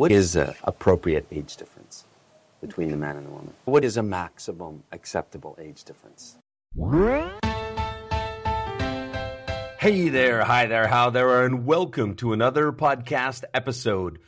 What is an appropriate age difference between the man and the woman? What is a maximum acceptable age difference? Hey there, hi there, how there, and welcome to another podcast episode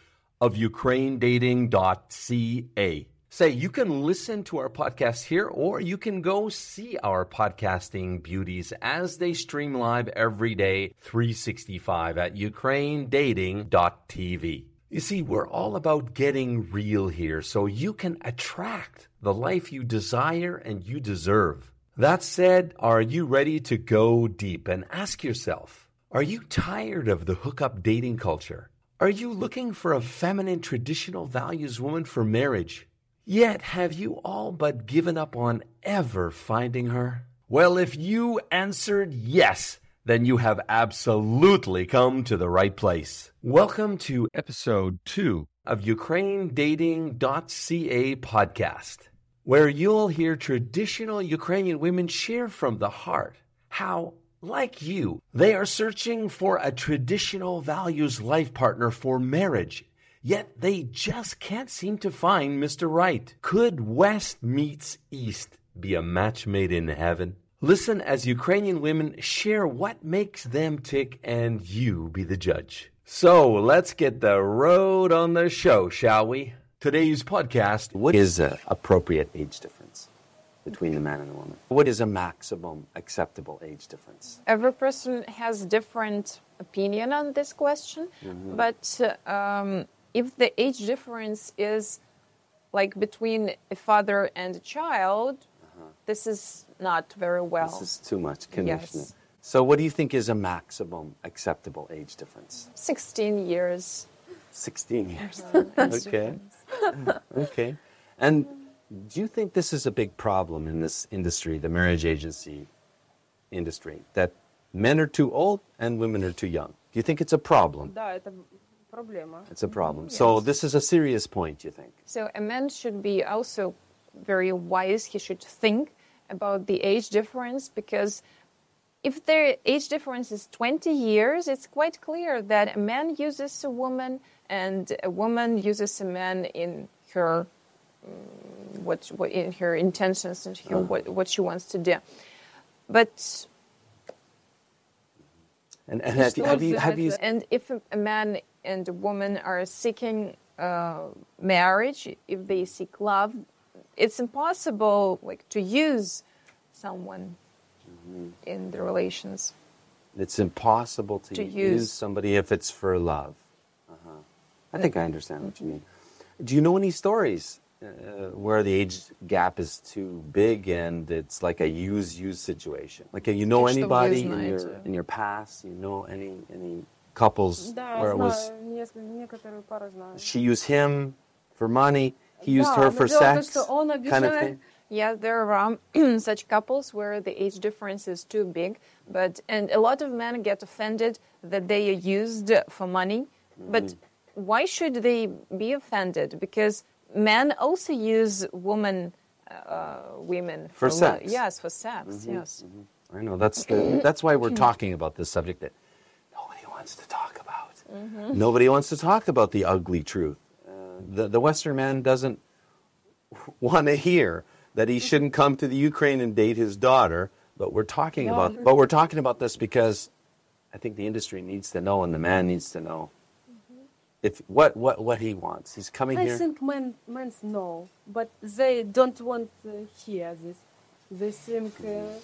of UkraineDating.ca. Say, you can listen to our podcast here, or you can go see our podcasting beauties as they stream live every day, 365 at UkraineDating.tv. You see, we're all about getting real here so you can attract the life you desire and you deserve. That said, are you ready to go deep and ask yourself, are you tired of the hookup dating culture? Are you looking for a feminine traditional values woman for marriage? Yet have you all but given up on ever finding her? Well, if you answered yes, then you have absolutely come to the right place. Welcome to episode two of UkraineDating.ca podcast, where you'll hear traditional Ukrainian women share from the heart how, like you, they are searching for a traditional values life partner for marriage Yet they just can't seem to find Mr. Right. Could West meets East be a match made in heaven? Listen as Ukrainian women share what makes them tick and you be the judge. So let's get the road on the show, shall we? Today's podcast What is an appropriate age difference between the man and the woman? What is a maximum acceptable age difference? Every person has different opinion on this question, but um, if the age difference is like between a father and a child, this is not very well. This is too much, conditioning. Yes. So, what do you think is a maximum acceptable age difference? 16 years. 16 years. okay. okay. And do you think this is a big problem in this industry, the marriage agency industry, that men are too old and women are too young? Do you think it's a problem? It's a problem. Yes. So this is a serious point, you think? So a man should be also very wise. He should think about the age difference because if the age difference is 20 years, it's quite clear that a man uses a woman and a woman uses a man in her mm, what, what in her intentions and her, what, what she wants to do. But And, and have, you- have you, have you, and if a a man and a woman are seeking uh, marriage, if they seek love, it's impossible like to use someone mm-hmm. in the relations. It's impossible to, to use. use. somebody if it's for love. Uh-huh. I think I understand what you mean. Do you know any stories uh, where the age gap is too big and it's like a use use situation? Like you know anybody in your in your past? You know any any couples where it was she used him for money, he used Да, her но for дело в том, sex, что он kind of обижает- thing. Yeah, there are such couples where the age difference is too big, but and a lot of men get offended that they are used for money. But Mm-hmm. why should they be offended? Because men also use women, uh, women For lo- sex. Mm-hmm. Yes, for sex. Yes. I know that's the, that's why we're talking about this subject that nobody wants to talk about. Nobody wants to talk about the ugly truth. The the Western man doesn't want to hear that he shouldn't come to the Ukraine and date his daughter. But we're talking about but we're talking about this because I think the industry needs to know and the man needs to know if what what what he wants. He's coming I here. think men men know, but they don't want to hear this. They think uh,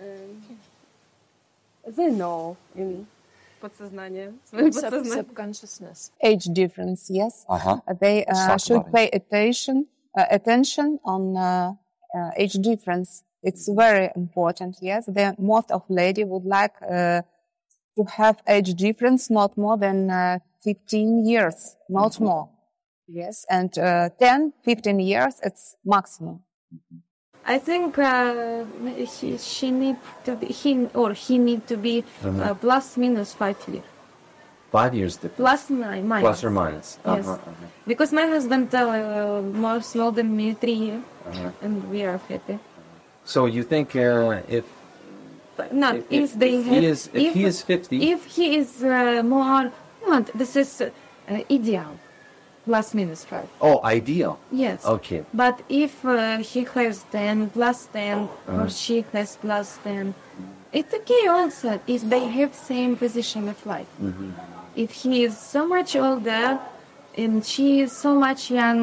um, they know in подсознание. своим Sub- подсознанием. subconsciousness. age difference, yes. Uh-huh. Uh, They uh, talk should about it. pay attention uh, attention on uh, uh, age difference. It's very important. Yes, the most of lady would like uh, to have age difference not more than uh, 15 years, not more. Yes, and uh, 10, 15 years, it's maximum. I think uh, he, she need to be, he or he need to be uh, plus minus five years. Five years difference. Plus nine, minus. Plus or minus. Yes. Uh-huh, uh-huh. Because my husband uh, more small than me, three years, Uh-huh. and we are happy. So you think uh, if not If- if, if- they if he have, is- if he is 50 if he is uh, more, not this is uh, ideal. Plus minus five. Oh, ideal. Yes. Okay. But if uh, he has 10 plus 10 Uh-huh. or she has plus 10, it's okay also if they have same position of life. Mm-hmm. If he is so much older and she is so much young,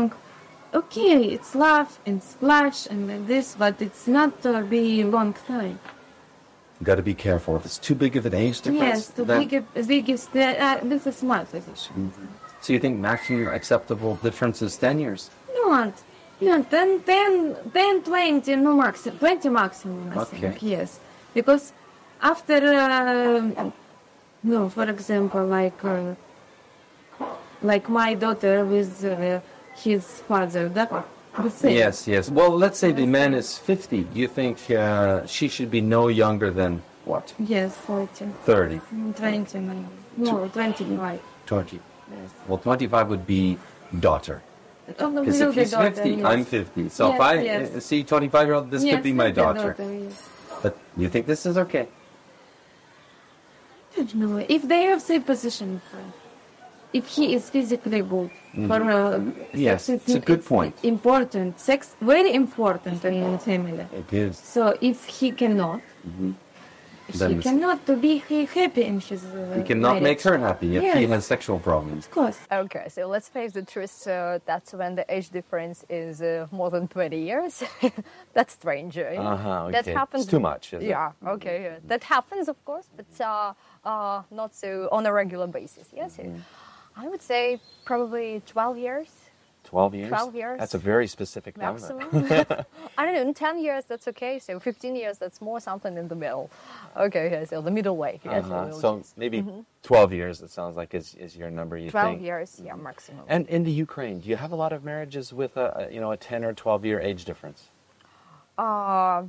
okay, it's love and splash and like this, but it's not uh, be long time. You got to be careful. If it's too big of an age difference. Yes, then- big, biggest, uh, this is smart position. So you think maximum acceptable difference is 10 years? Not. No, 10, 10, 10 20, no maximum, 20 maximum, I Okay. think, yes. Because after, uh, no, for example, like, uh, like my daughter with uh, his father, that, the same. Yes, yes. Well, let's say the man is 50. You think uh, she should be no younger than what? Yes, 40, 30, 20, no, 25. 20. Yes. Well, 25 would be daughter. Oh, no, Because if he's daughter, 50, yes. I'm 50. So if I yes. uh, see 25 year old, this Yes, could be my daughter. yes. But you think this is okay? I don't know. If they have same position, if he is physically good for uh, Mm-hmm. Yes, sex, it's a good point. Important, sex very important in the family. It is. So if he cannot, Then he it's- cannot to be happy in his. Uh, He cannot make her happy if he Yes. has sexual problems. Of course. Okay, so let's face the truth. Uh, that's when the age difference is uh, more than 20 years. that's strange. uh, Uh-huh, That happens. It's too much, is it? yeah. Okay. yeah. That happens, of course, but uh, uh, not so on a regular basis. Yes. Mm-hmm. I would say probably 12 years 12 years? 12 years. That's a very specific number. maximum. I don't know. In 10 years, that's okay. So 15 years, that's more something in the middle. Okay. Yeah, so the middle way. Yes, Uh-huh. So maybe 12 years, it sounds like, is, is your number, you 12 think? years, yeah, maximum. And in the Ukraine, do you have a lot of marriages with a, you know a 10 or 12 year age difference? Uh,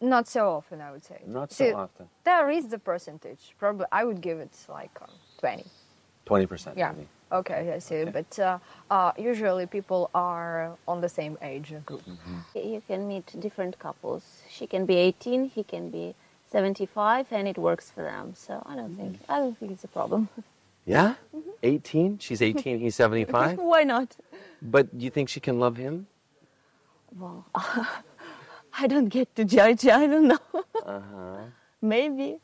not so often, I would say. Not so See, often. There is the percentage. Probably, I would give it like um, 20. 20%. Yeah. maybe. Okay, I see. But uh, uh, usually people are on the same age group. You can meet different couples. She can be 18, he can be 75, and it works for them. So I don't think I don't think it's a problem. Yeah? Mm-hmm. 18? She's 18, he's 75? Why not? but do you think she can love him? Well, I don't get to judge. I don't know. Uh-huh. Maybe.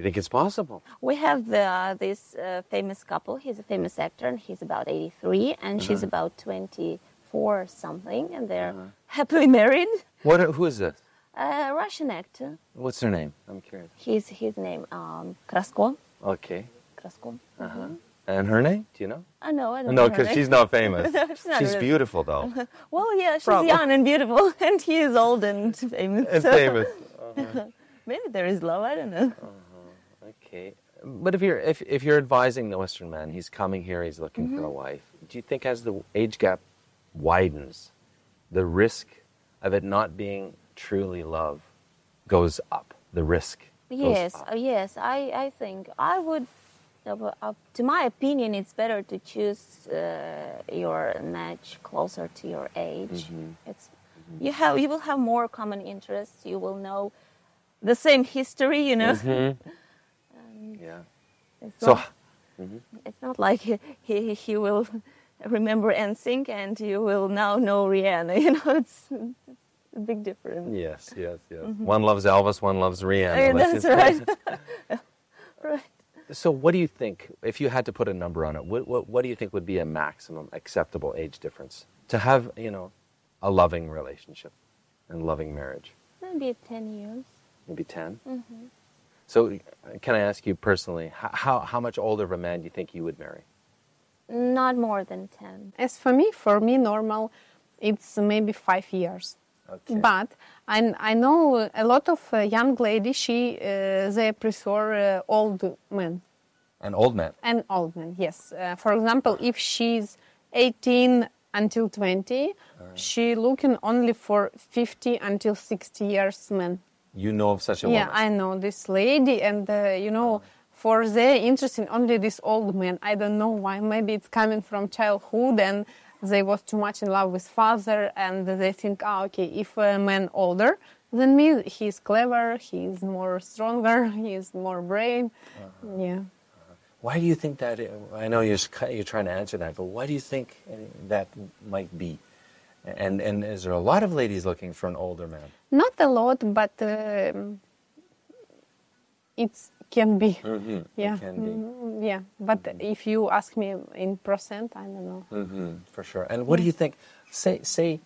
You think it's possible? we have the, this uh, famous couple. He's a famous actor, and he's about 83, and she's about 24 something, and they're Happily married? What? Who is this? a Russian actor. What's her name? I'm curious. His his name um, Krasko. Okay. Krasko. Uh-huh. And her name? Do you know? I know. I don't No, because she's not famous. No, she's not she's really- beautiful, though. Well, yeah, she's Probably. young and beautiful, and he is old and famous. and so famous. Maybe there is love. I don't know. Okay. But if you're if, if you're advising the Western man, he's coming here, he's looking for a wife. Do you think as the age gap widens, the risk of it not being truly love goes up? The risk. goes Yes, up. uh, yes. I, I think I would. uh, to my opinion, it's better to choose uh, your match closer to your age. It's You have, you will have more common interests. You will know the same history. You know. Yeah. it's So not, mm-hmm. it's not like Like he, he, he will remember NSYNC, and you will now know Rihanna. You know, it's, it's a big difference. yes, yes, yes. Mm-hmm. One loves Elvis, one loves Rihanna. Yeah, Let's that's right. right. So, what do you think, if you had to put a number on it, what, what, what do you think would be a maximum acceptable age difference to have, you know, a loving relationship and loving marriage? maybe 10 years. Maybe 10? So, can I ask you personally, how, how, how much older of a man do you think you would marry? Not more than 10. As for me, for me, normal, it's maybe five years. Okay. But I, I know a lot of uh, young ladies, she, uh, they prefer uh, old men An old man. An old man, yes. Uh, for example, if she's 18 until 20, she looking only for 50 until 60 years men. You know of such a Yeah, woman? Yeah, I know this lady, and uh, you know, for their interest in only this old man. I don't know why. Maybe it's coming from childhood, and they was too much in love with father, and they think, ah, okay, if a man older than me, he's clever, he's more stronger, he's more brave. Yeah. Why do you think that? I know you're, you're trying to answer that, but why do you think uh, that might be? And, and is there a lot of ladies looking for an older man? Not a lot, but um, it can be. Mm-hmm. Yeah, It can be. Mm, yeah. But if you ask me in percent, I don't know. hmm for sure. And what do you think? Say, say,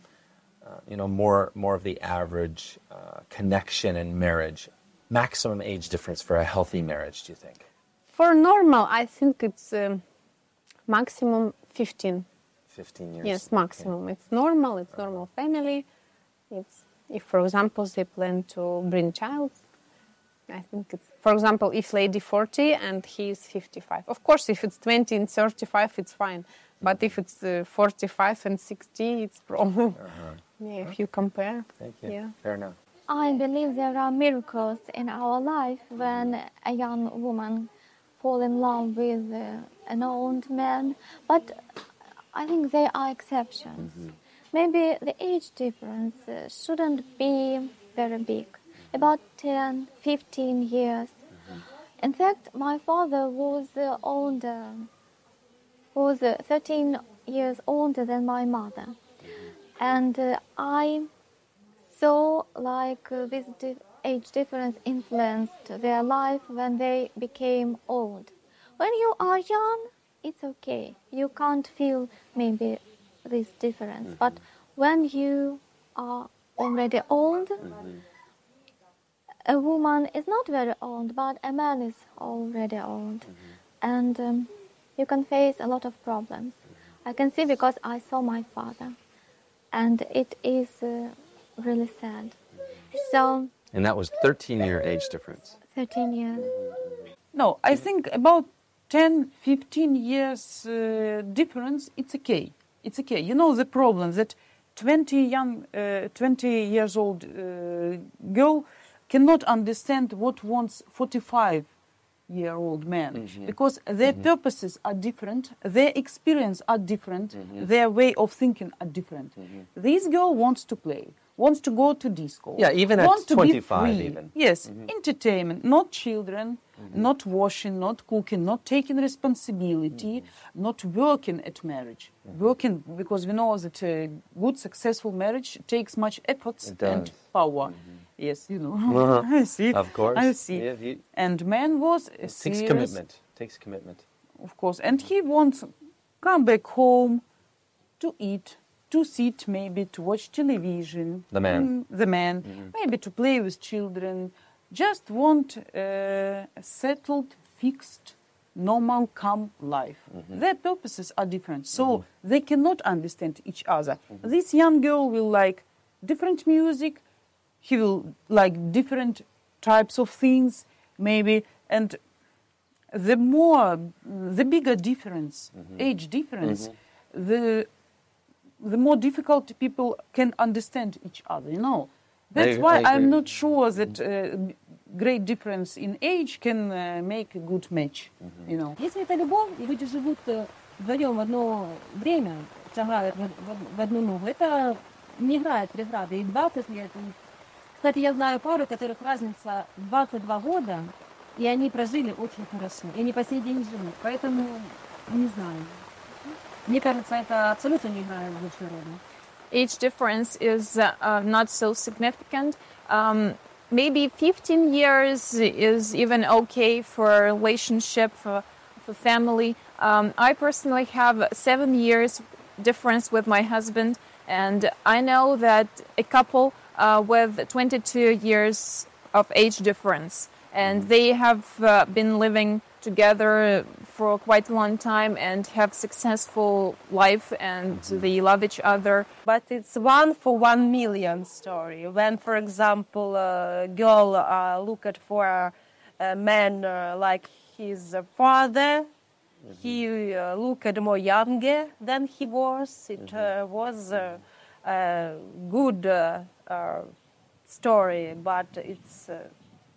uh, you know, more more of the average uh, connection in marriage, maximum age difference for a healthy marriage. Do you think? For normal, I think it's um, maximum 15. Fifteen years. Yes, maximum. It's normal. It's normal family. It's if, for example, they plan to bring child. I think it's, for example, if lady 40 and he is 55. Of course, if it's 20 and 35, it's fine. But if it's uh, 45 and 60, it's problem. Yeah, if you compare. Thank you. Yeah. Fair enough. I believe there are miracles in our life when a young woman fall in love with uh, an old man, but I think they are exceptions. Maybe the age difference uh, shouldn't be very big, about 10, 15 years. In fact, my father was uh, older, was uh, 13 years older than my mother, and uh, I saw like uh, this di- age difference influenced their life when they became old. When you are young it's okay. You can't feel maybe this difference. But when you are already old a woman is not very old but a man is already old. And um, you can face a lot of problems. I can see because i saw my father. And it is uh, really sad. So, And that was 13 year age difference. 13 years. No, I think about 10, 15 years uh, difference, it's okay. It's okay. You know the problem that 20 young, uh, 20 years old uh, girl cannot understand what wants 45 year old man because their purposes are different, their experience are different, their way of thinking are different. This girl wants to play, wants to go to disco. Yeah, even at wants to be 25 even. Yes, mm-hmm. entertainment, not children, mm-hmm. not washing, not cooking, not taking responsibility, mm-hmm. not working at marriage. Working because we know that a good, successful marriage takes much effort It and power. Yes, you know. Uh-huh. I see. Of course. I see. Yeah, you- And man was a it takes commitment. takes commitment. of course, and he wants come back home to eat, to sit, maybe to watch television. The man. Mm, the man, mm-hmm. maybe to play with children. Just want uh, a settled, fixed, normal, calm life. Mm-hmm. Their purposes are different, so mm-hmm. they cannot understand each other. This young girl will like different music. He will like different types of things, maybe, and the more, the bigger difference, age difference, the the more difficult people can understand each other. You know, that's I- why I I'm agree. not sure that uh, great difference in age can uh, make a good match. You know. Если это любовь, и люди живут э, вдвоем в одно время, шагают в, в- одну ногу, это не играет преграды. И 20 лет. и- Кстати, я знаю пару, которых разница 22 года, и они прожили очень хорошо. И они по сей день живут. Поэтому не знаю. Мне кажется, это абсолютно не играет большой роли. age difference is uh, uh, not so significant. Um, maybe 15 years is even okay for a relationship, for, for family. Um, I personally have seven years difference with my husband, and I know that a couple uh, with 22 years of age difference, and they have uh, been living together for quite a long time and have successful life and they love each other But it's one for one million story. When, for example, a girl uh, looked for a, a man uh, like his father, he uh, looked more younger than he was. It uh, was a, a good uh, uh, story, but it's uh,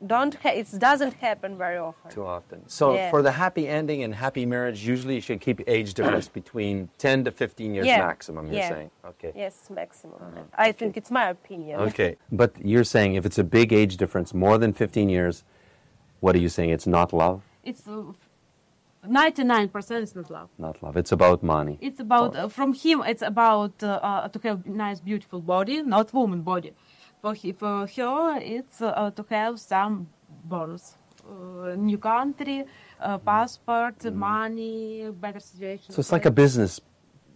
don't ha- it doesn't happen very often. Too often. So Yeah. for the happy ending and happy marriage, usually you should keep age difference between 10 to 15 years Yeah. maximum, you're Yeah. saying. Okay. Yes, maximum. I think it's my opinion. Okay. But you're saying if it's a big age difference, more than 15 years, what are you saying? It's not love? It's uh, 99% is not love. Not love. It's about money. It's about uh, from him. It's about uh, uh, to have nice, beautiful body, not woman body. For he, for her, it's uh, to have some bonus, uh, new country, uh, passport, money, better situation. So it's like a business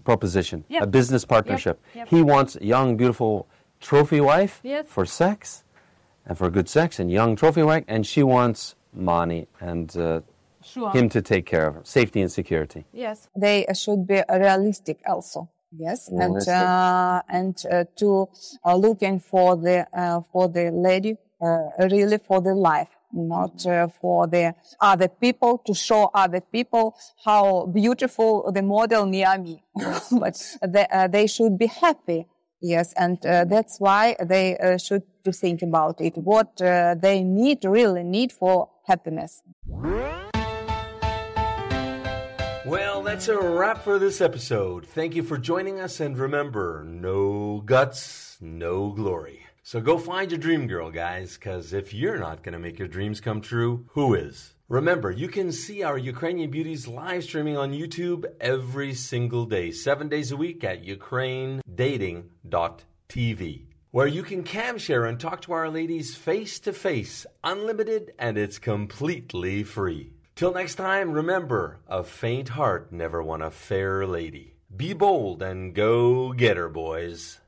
proposition, Yep. a business partnership. yep. He wants a young, beautiful trophy wife Yes. for sex and for good sex, and young trophy wife, and she wants money and uh, sure. him to take care of her, safety and security. Yes. They uh, should be realistic also. Yes, and uh, and uh, to uh, looking for the uh, for the lady uh, really for the life, not uh, for the other people to show other people how beautiful the model near me. but they, uh, they should be happy. Yes, and uh, that's why they uh, should to think about it. What uh, they need really need for happiness. Well, that's a wrap for this episode. Thank you for joining us, and remember no guts, no glory. So go find your dream girl, guys, because if you're not going to make your dreams come true, who is? Remember, you can see our Ukrainian beauties live streaming on YouTube every single day, seven days a week at ukrainedating.tv, where you can cam share and talk to our ladies face to face, unlimited, and it's completely free. Till next time, remember, a faint heart never won a fair lady. Be bold and go get her, boys.